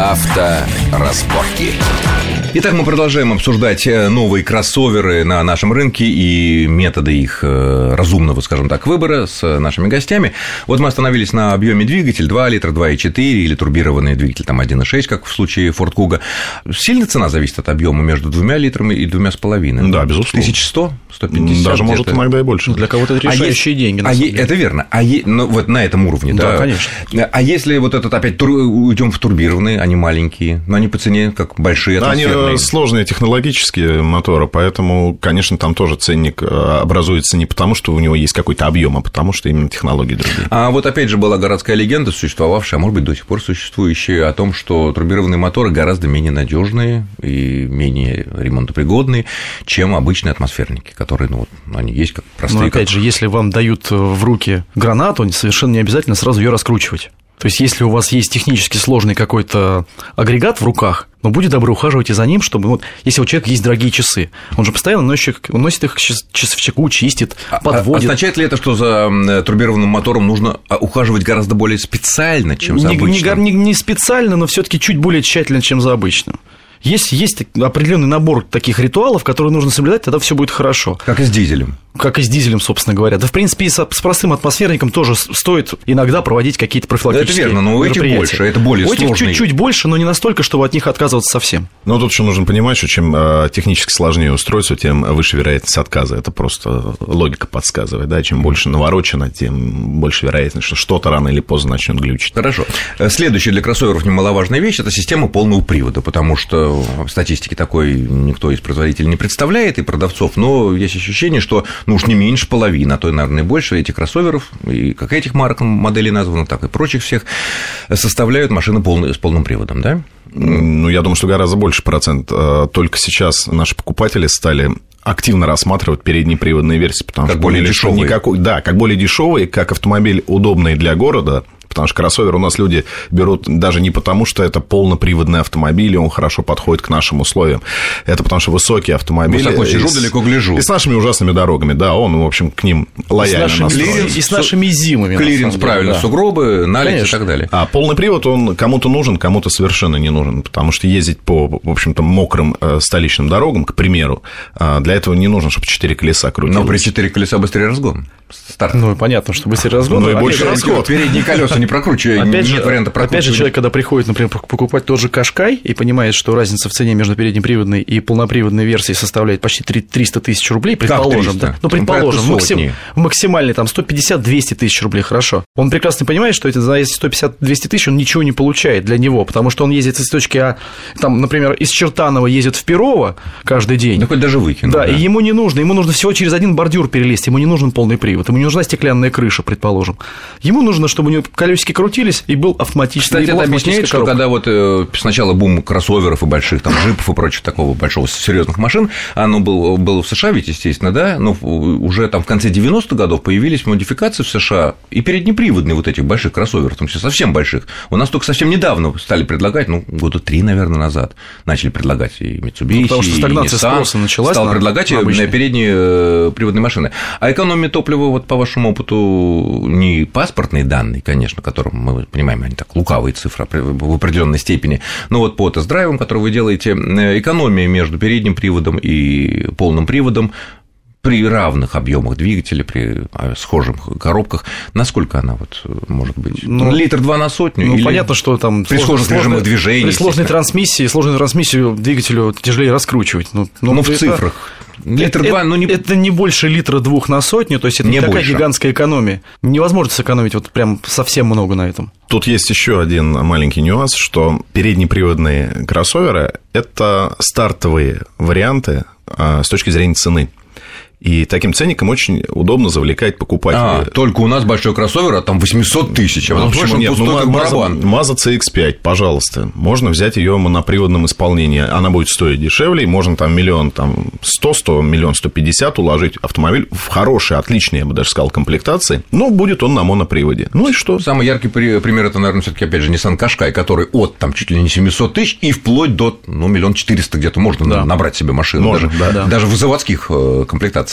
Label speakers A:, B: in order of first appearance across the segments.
A: Авторазборки.
B: Итак, мы продолжаем обсуждать э, новые кроссоверы на нашем рынке и методы их э, разумного, скажем так, выбора с нашими гостями. Вот мы остановились на объеме двигатель 2 литра, 2,4 или турбированный двигатель там 1,6, как в случае Ford Kuga. Сильно цена зависит от объема между двумя литрами и двумя с половиной?
C: Да, безусловно.
B: 1100? 150?
C: Даже, может, иногда и больше.
D: Для кого-то это решающие
B: а
D: деньги.
B: А е... Это верно. А е... ну, вот на этом уровне, да?
D: Да, конечно.
B: А если вот этот опять тур... уйдем в турбированные, они маленькие, но они по цене как большие атмосферные.
C: Они сложные технологические моторы, поэтому, конечно, там тоже ценник э, образуется не потому, что у него есть какой-то объем, а потому, что именно технологии другие.
B: А вот опять же была городская легенда, существовавшая, а может быть до сих пор существующая, о том, что турбированные моторы гораздо менее надежные и менее ремонтопригодные, чем обычные атмосферники, которые, ну, вот, они есть как простые.
D: Но опять
B: как...
D: же, если вам дают в руки гранату, совершенно не обязательно сразу ее раскручивать. То есть, если у вас есть технически сложный какой-то агрегат в руках, но будьте добры, ухаживайте за ним, чтобы вот, если у человека есть дорогие часы, он же постоянно носит, он носит их часовщику, чистит, подводит.
B: Означает ли это, что за турбированным мотором нужно а, ухаживать гораздо более специально, чем за
D: не,
B: обычным?
D: Не, не, не специально, но все таки чуть более тщательно, чем за обычным. Есть, есть определенный набор таких ритуалов, которые нужно соблюдать, тогда все будет хорошо.
B: Как и с дизелем.
D: Как и с дизелем, собственно говоря. Да, в принципе, и с, с простым атмосферником тоже стоит иногда проводить какие-то профилактические
B: Это верно, но у этих больше, это более
D: У этих
B: сложные.
D: чуть-чуть больше, но не настолько, чтобы от них отказываться совсем.
C: Но тут еще нужно понимать, что чем э, технически сложнее устройство, тем выше вероятность отказа. Это просто логика подсказывает, да, чем больше наворочено, тем больше вероятность, что что-то рано или поздно начнет глючить.
B: Хорошо. Следующая для кроссоверов немаловажная вещь – это система полного привода, потому что статистики такой никто из производителей не представляет, и продавцов, но есть ощущение, что ну уж не меньше половины, а то и, наверное, больше этих кроссоверов, и как этих марок моделей названо, так и прочих всех, составляют машины полные, с полным приводом, да?
C: Ну, я думаю, что гораздо больше процент. Только сейчас наши покупатели стали активно рассматривать передние приводные версии, потому
B: как
C: что
B: более дешевые.
C: Никакой, да, как более дешевые, как автомобиль удобный для города, потому что кроссовер у нас люди берут даже не потому, что это полноприводный автомобиль, и он хорошо подходит к нашим условиям. Это потому, что высокие автомобили.
B: Высоко сижу,
C: с,
B: далеко гляжу.
C: И с нашими ужасными дорогами, да, он, в общем, к ним лояльно
D: и с нашими,
C: настроен.
D: и с нашими зимами.
B: Клиренс, правильно,
D: да.
B: сугробы, налить
D: Конечно.
B: и так далее.
C: А полный привод, он кому-то нужен, кому-то совершенно не нужен, потому что ездить по, в общем-то, мокрым э, столичным дорогам, к примеру, э, для этого не нужно, чтобы четыре колеса крутилось.
B: Но при четыре колеса быстрее разгон. Старт.
D: Ну, понятно, что быстрее разгон.
C: Ну и
D: Опять
C: больше расход.
B: Передние колеса не прокручивая,
D: Опять же,
B: нет варианта
D: опять же, человек, когда приходит, например, покупать тот же Кашкай и понимает, что разница в цене между переднеприводной и полноприводной версией составляет почти 300 тысяч рублей, предположим,
B: 300?
D: да? Ну,
B: Ну,
D: предположим, максим, максимальный там 150-200 тысяч рублей, хорошо. Он прекрасно понимает, что это за эти 150-200 тысяч он ничего не получает для него, потому что он ездит из точки А, там, например, из Чертанова ездит в Перово каждый день.
B: Да хоть даже выкину.
D: Да, и ему не нужно, ему нужно всего через один бордюр перелезть, ему не нужен полный привод, ему не нужна стеклянная крыша, предположим. Ему нужно, чтобы у него колесики крутились и был автоматический
B: Кстати,
D: и
B: это объясняет, что когда вот э, сначала бум кроссоверов и больших там джипов и прочих такого большого серьезных машин, оно было, было в США, ведь, естественно, да, но уже там в конце 90-х годов появились модификации в США и переднеприводные вот этих больших кроссоверов, там совсем больших. У нас только совсем недавно стали предлагать, ну, года три, наверное, назад начали предлагать и Mitsubishi,
D: Ну, потому что
B: и
D: стагнация
B: Nissan
D: спроса началась
B: стал
D: на-
B: предлагать
D: на
B: и
D: обычные.
B: передние э, приводные машины. А экономия топлива, вот по вашему опыту, не паспортные данные, конечно, которым мы понимаем, они так лукавые цифры в определенной степени, но вот по тест-драйвам, которые вы делаете, э, экономия между передним приводом и полным приводом при равных объемах двигателя, при а, схожих коробках, насколько она вот э, может быть?
D: Ну,
B: Литр два на сотню?
D: Ну,
B: или
D: понятно, что там
B: при
D: сложно-
B: сложных режимах движения,
D: При сложной трансмиссии, сложную трансмиссию двигателю тяжелее раскручивать. Ну,
B: Ну, в
D: это-
B: цифрах. Литр два, ну не
D: это не больше литра двух на сотню, то есть это
B: Не
D: не, такая
B: больше.
D: гигантская экономия. Невозможно сэкономить вот прям совсем много на этом.
C: Тут есть еще один маленький нюанс, что переднеприводные кроссоверы – это стартовые варианты а, с точки зрения цены. И таким ценником очень удобно завлекать
B: А,
C: покупателей.
B: только у нас большой кроссовер, а там 800 тысяч, а
C: Ну,
B: потом
C: почему
B: слышим
C: нет? Ну,
B: как
C: Mazda,
B: барабан.
C: Mazda CX-5, пожалуйста. Можно взять ее на приводном исполнении. Она будет стоить дешевле, можно там миллион, там 100, 100, миллион 150 уложить автомобиль в хорошей, отличной, я бы даже сказал, комплектации, но будет он на моноприводе. Ну и что?
B: Самый яркий при- пример это, наверное, все-таки опять же Nissan Qashqai, который от там чуть ли не 700 тысяч и вплоть до ну миллион четыреста где-то можно
D: Да.
B: набрать себе машину,
C: Можно,
B: даже,
C: да.
D: Да.
B: даже в заводских э, комплектациях.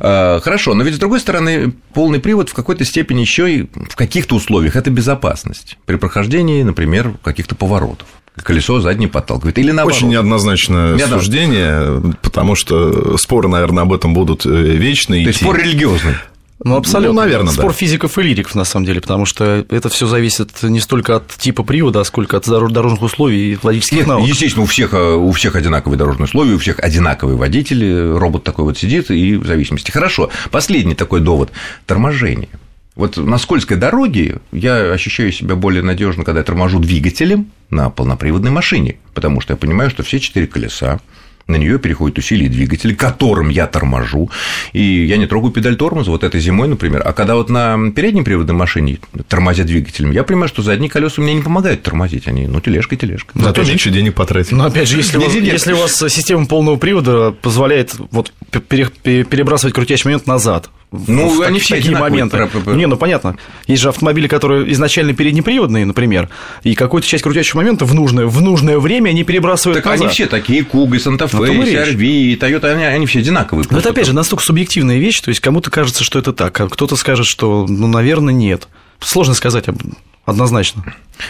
B: Э, Хорошо, но ведь с другой стороны полный привод в какой-то степени еще и в каких-то условиях это безопасность при прохождении, например, каких-то поворотов. колесо заднее подталкивает. Или наоборот.
C: Очень неоднозначное
B: Неоднозначно.
C: суждение, потому что споры, наверное, об этом будут э, вечные.
B: То есть спор религиозный.
D: Ну, абсолютно.
C: Ну, наверное,
D: Спор
C: да.
D: физиков и лириков, на самом деле, потому что это все зависит не столько от типа привода, а сколько от дорож- дорожных условий и водительских
B: Нет,
D: навыков.
B: естественно, у всех, э, у всех одинаковые дорожные условия, у всех одинаковые водители, робот такой вот сидит, и в зависимости. Хорошо, последний такой довод – торможение. Вот на скользкой дороге я ощущаю себя более надежно, когда я торможу двигателем на полноприводной машине, потому что я понимаю, что все четыре колеса на нее переходит усилие двигателя, которым я торможу, и я не трогаю педаль тормоза, вот этой зимой, например. А когда вот на передней приводной машине тормозя двигателем, я понимаю, что задние колеса мне не помогают тормозить, они, ну, тележка, тележка.
C: Зато меньше денег потратил.
D: Но опять же, если, у вас, если у вас система полного привода позволяет вот пере- пере- перебрасывать крутящий момент назад.
B: Ну,
D: в
B: они
D: так-
B: все
D: такие моменты. Не, ну понятно. Есть же автомобили, которые изначально переднеприводные, например, и какую-то часть крутящего момента в нужное, в нужное время они перебрасывают
B: Так они
D: назад.
B: все такие, Куга, Санта-Фе,
D: Ну.
B: CR-V, Toyota, они, они все одинаковые.
D: Но это, опять же, настолько субъективная вещь, то есть кому-то кажется, что это так, а кто-то скажет, что, ну, наверное, нет. Сложно сказать об- однозначно.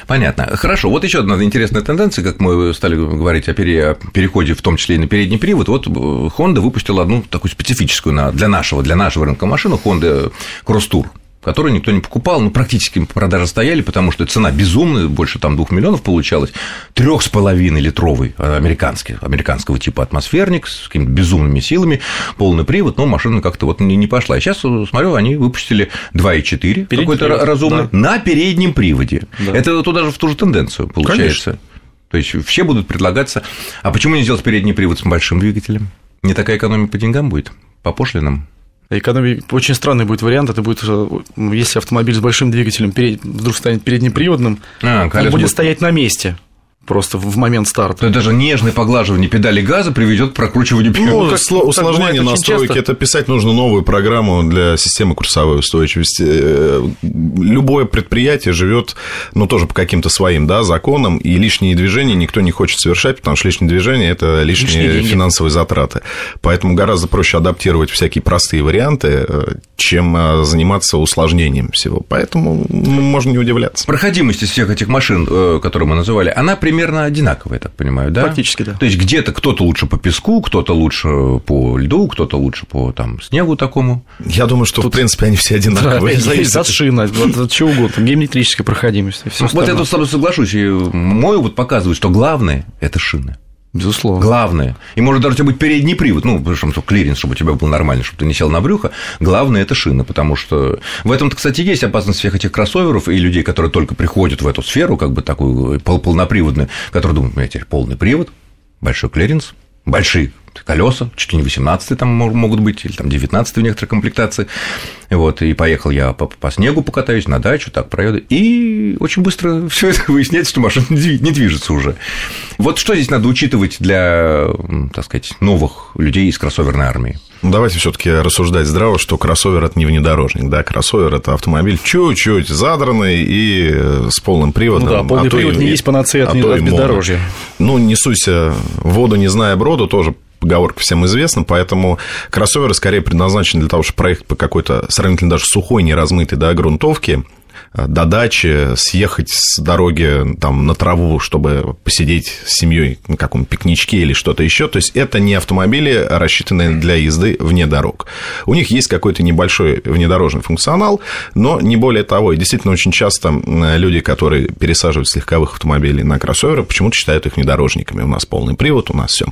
B: Понятно. Хорошо. Вот еще одна интересная тенденция, как мы стали говорить о пере- о переходе, в том числе и на передний привод. Вот э, Honda выпустила одну такую специфическую для нашего, для нашего рынка машину Honda Cross Tour которую никто не покупал, ну, практически продажи стояли, потому что цена безумная, больше там двух миллионов получалось, трех с половиной литровый э, американский, американского типа атмосферник с какими-то безумными силами, полный привод, но машина как-то вот не, не пошла. Сейчас, смотрю, они выпустили 2,4, какой-то разумный,
D: да.
B: на переднем приводе.
D: Да.
B: Это туда же в ту же тенденцию получается. То есть все будут предлагаться. А почему не сделать передний привод с большим двигателем? Не такая экономия по деньгам будет? По пошлинам?
D: Экономия очень странный будет вариант. Это будет, э, если автомобиль с большим двигателем перед- вдруг станет переднеприводным,
B: А,
D: он будет
B: будут-
D: стоять на месте просто в момент старта.
B: Есть даже нежное поглаживание педали газа приведет к прокручиванию
C: Ну,
B: педали.
D: как-
C: сло-
D: так
C: усложнение
D: очень
C: настройки
D: часто.
C: это писать нужно новую программу для системы курсовой устойчивости. Э, Любое предприятие живет, ну, тоже по каким-то своим, да, законам, и лишние движения никто не хочет совершать, потому что лишние движения это лишние,
D: Лишние деньги.
C: финансовые затраты. Поэтому гораздо проще адаптировать всякие простые варианты, э, чем э, заниматься усложнением всего. Поэтому ну, можно не удивляться.
B: Проходимость из всех этих машин, которые мы называли, она примерно одинаковая, я так понимаю, да?
D: Практически, да.
B: То есть где-то кто-то лучше по песку, кто-то лучше по льду, кто-то лучше по там, снегу такому.
C: Я думаю, что, в принципе, они все
D: Да,
C: одинаковые.
D: опять зависит от шины, от, чего угодно, геометрической проходимости. и всё
B: вот я тут с тобой соглашусь. и Мой опыт показывает, что главное – это шины.
D: Безусловно.
B: Главное. И может даже у тебя быть передний привод, ну, потому что клиренс, чтобы у тебя был нормальный, чтобы ты не сел на брюхо. Главное это шина, потому что в этом-то, кстати, есть опасность всех этих кроссоверов и людей, которые только приходят в эту сферу, как бы такую пол- полноприводную, которые думают, у меня теперь полный привод, большой клиренс, большие колеса, чуть ли не 18 там мо- могут быть, или там 19 в некоторых комплектации. Вот, и поехал я по, по снегу покатаюсь, на дачу, так проеду, и очень быстро все это выясняется, что машина не дви- не движется уже. Вот что здесь надо учитывать для, так сказать, новых людей из кроссоверной армии?
C: Ну, Давайте все-таки рассуждать здраво, что кроссовер это не внедорожник, да, кроссовер это автомобиль чуть-чуть задранный и э, с полным приводом.
D: Ну да, полный
C: а
D: привод
C: и-
D: не есть панацея от
C: а
D: бездорожья.
C: Ну, не суйся воду, не зная броду, тоже поговорка всем известна, поэтому кроссоверы скорее предназначены для того, чтобы проехать по какой-то сравнительно даже сухой, неразмытой да, грунтовке, до дачи, съехать с дороги там, на траву, чтобы посидеть с семьей на каком пикничке или что-то еще. То есть это не автомобили, рассчитанные для езды вне дорог. У них есть какой-то небольшой внедорожный функционал, но не более того. И действительно очень часто люди, которые пересаживают с легковых автомобилей на кроссоверы, почему-то считают их внедорожниками. У нас полный привод, у нас все.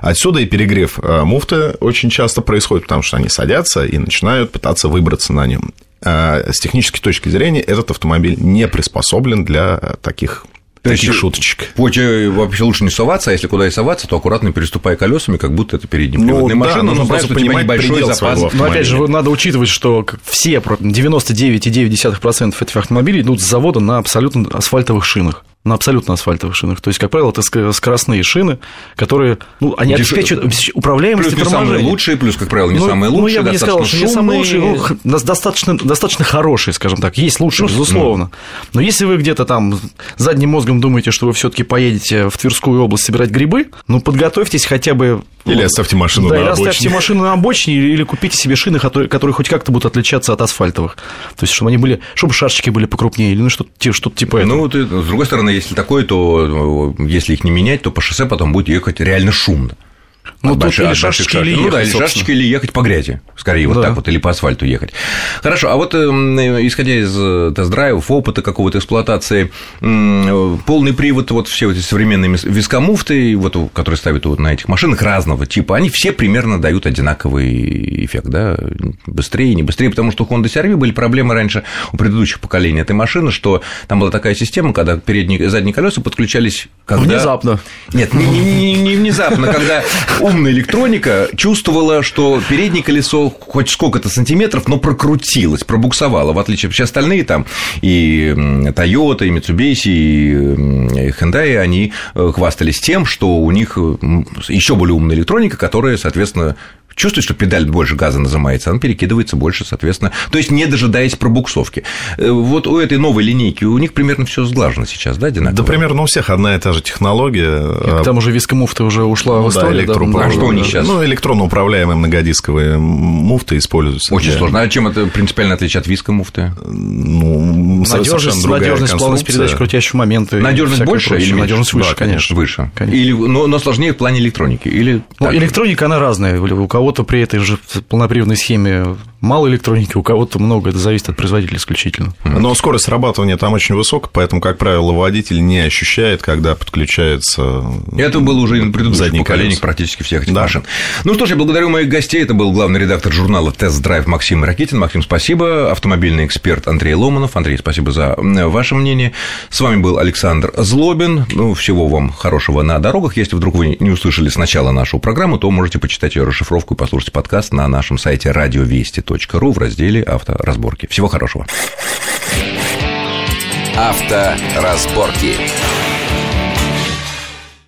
C: Отсюда и перегрев э, муфты очень часто происходит, потому что они садятся и начинают пытаться выбраться на нем. А С технической точки зрения этот автомобиль не приспособлен для э, таких,
B: То есть
C: таких шуточек.
B: Поче вообще лучше не соваться, а если куда и соваться, то аккуратно переступая колесами, как будто это переднеприводная
C: Ну, да,
B: машина,
C: нужно
B: но знаешь,
C: просто понимать предел
B: запас.
D: Но опять же, надо учитывать, что все, про- 99,9% этих автомобилей идут с завода на абсолютно асфальтовых шинах. На абсолютно асфальтовых шинах. То есть, как правило, это ск- скоростные шины, которые, ну, они
B: Деш-
D: обеспечивают обеспеч- управляемость
B: Плюс
D: и
B: не самые
D: торможение.
B: лучшие, плюс, как правило, не
D: ну,
B: самые
D: ну,
B: лучшие,
D: я бы не сказал, что не самые лучшие, ну, достаточно, достаточно хорошие, скажем так. Есть лучшие, безусловно. Но если вы где-то там задним мозгом думаете, что вы все-таки поедете в Тверскую область собирать грибы, ну, подготовьтесь хотя бы...
C: Или
D: вот,
C: оставьте машину
D: да,
C: на
D: или оставьте
C: обочине.
D: машину на обочине, или, или купите себе шины, которые, которые хоть как-то будут отличаться от асфальтовых. То есть, чтобы они были, чтобы шашечки были покрупнее, или ну, что-то, что-то типа этого.
B: Ну, ты- с другой стороны, если такое, то если их не менять, то по шоссе потом будет ехать реально шумно.
D: Ну, тут больших, или шашечки, или
B: ехать,
D: Ну,
B: да, или шашечки, или ехать по грязи. Скорее, да. вот так вот, или по асфальту ехать. Хорошо, а вот э, исходя из э, тест-драйвов, опыта какого-то эксплуатации, э, полный привод, вот все эти современные вискомуфты, вот, которые ставят вот на этих машинах разного типа, они все примерно дают одинаковый эффект, да, быстрее, не быстрее, потому что у Honda CR-V были проблемы раньше у предыдущих поколений этой машины, что там была такая система, когда передние и задние колеса подключались когда...
D: Внезапно.
B: Нет, не, не, не внезапно, когда умная электроника чувствовала, что переднее колесо хоть сколько-то сантиметров, но прокрутилось, пробуксовало, в отличие от все остальные там и Toyota, и Mitsubishi, и Hyundai, они э, хвастались тем, что у них еще более умная электроника, которая, соответственно, чувствует, что педаль больше газа нажимается, она перекидывается больше, соответственно. То есть не дожидаясь пробуксовки. Э, вот у этой новой линейки у них примерно все сглажено сейчас, да, одинаково?
C: Да, примерно у всех одна и та же технология.
D: И там уже вискомуфта уже ушла ну, в историю.
C: Да, да,
B: а что у них сейчас?
C: Ну, электронно управляемые многодисковые муфты используются.
B: Очень для... сложно. А чем это принципиально отличие от вискомуфты?
C: Ну,
D: надежность, надежность плавность передач крутящего момента.
B: Надежность больше или
D: Надежность выше,
B: да,
D: конечно.
B: Выше. Конечно. Или, но, но сложнее в плане электроники. Или
D: ну, электроника, она разная. У кого кого-то при этой же полноприводной схеме мало электроники, у кого-то много, это зависит от производителя исключительно.
C: Но скорость срабатывания там очень высокая, поэтому, как правило, водитель не ощущает, когда подключается
B: Это было уже на предыдущих поколениях практически всех этих да. машин. Ну что ж, я благодарю моих гостей. Это был главный редактор журнала «Тест-драйв» Максим Ракитин. Максим, спасибо. Автомобильный эксперт Андрей Ломанов. Андрей, спасибо за ваше мнение. С вами был Александр Злобин. Ну, всего вам хорошего на дорогах. Если вдруг вы не услышали сначала нашу программу, то можете почитать ее расшифровку и послушать подкаст на нашем сайте радиовести.ру в разделе «Авторазборки». Всего хорошего.
A: Авторазборки.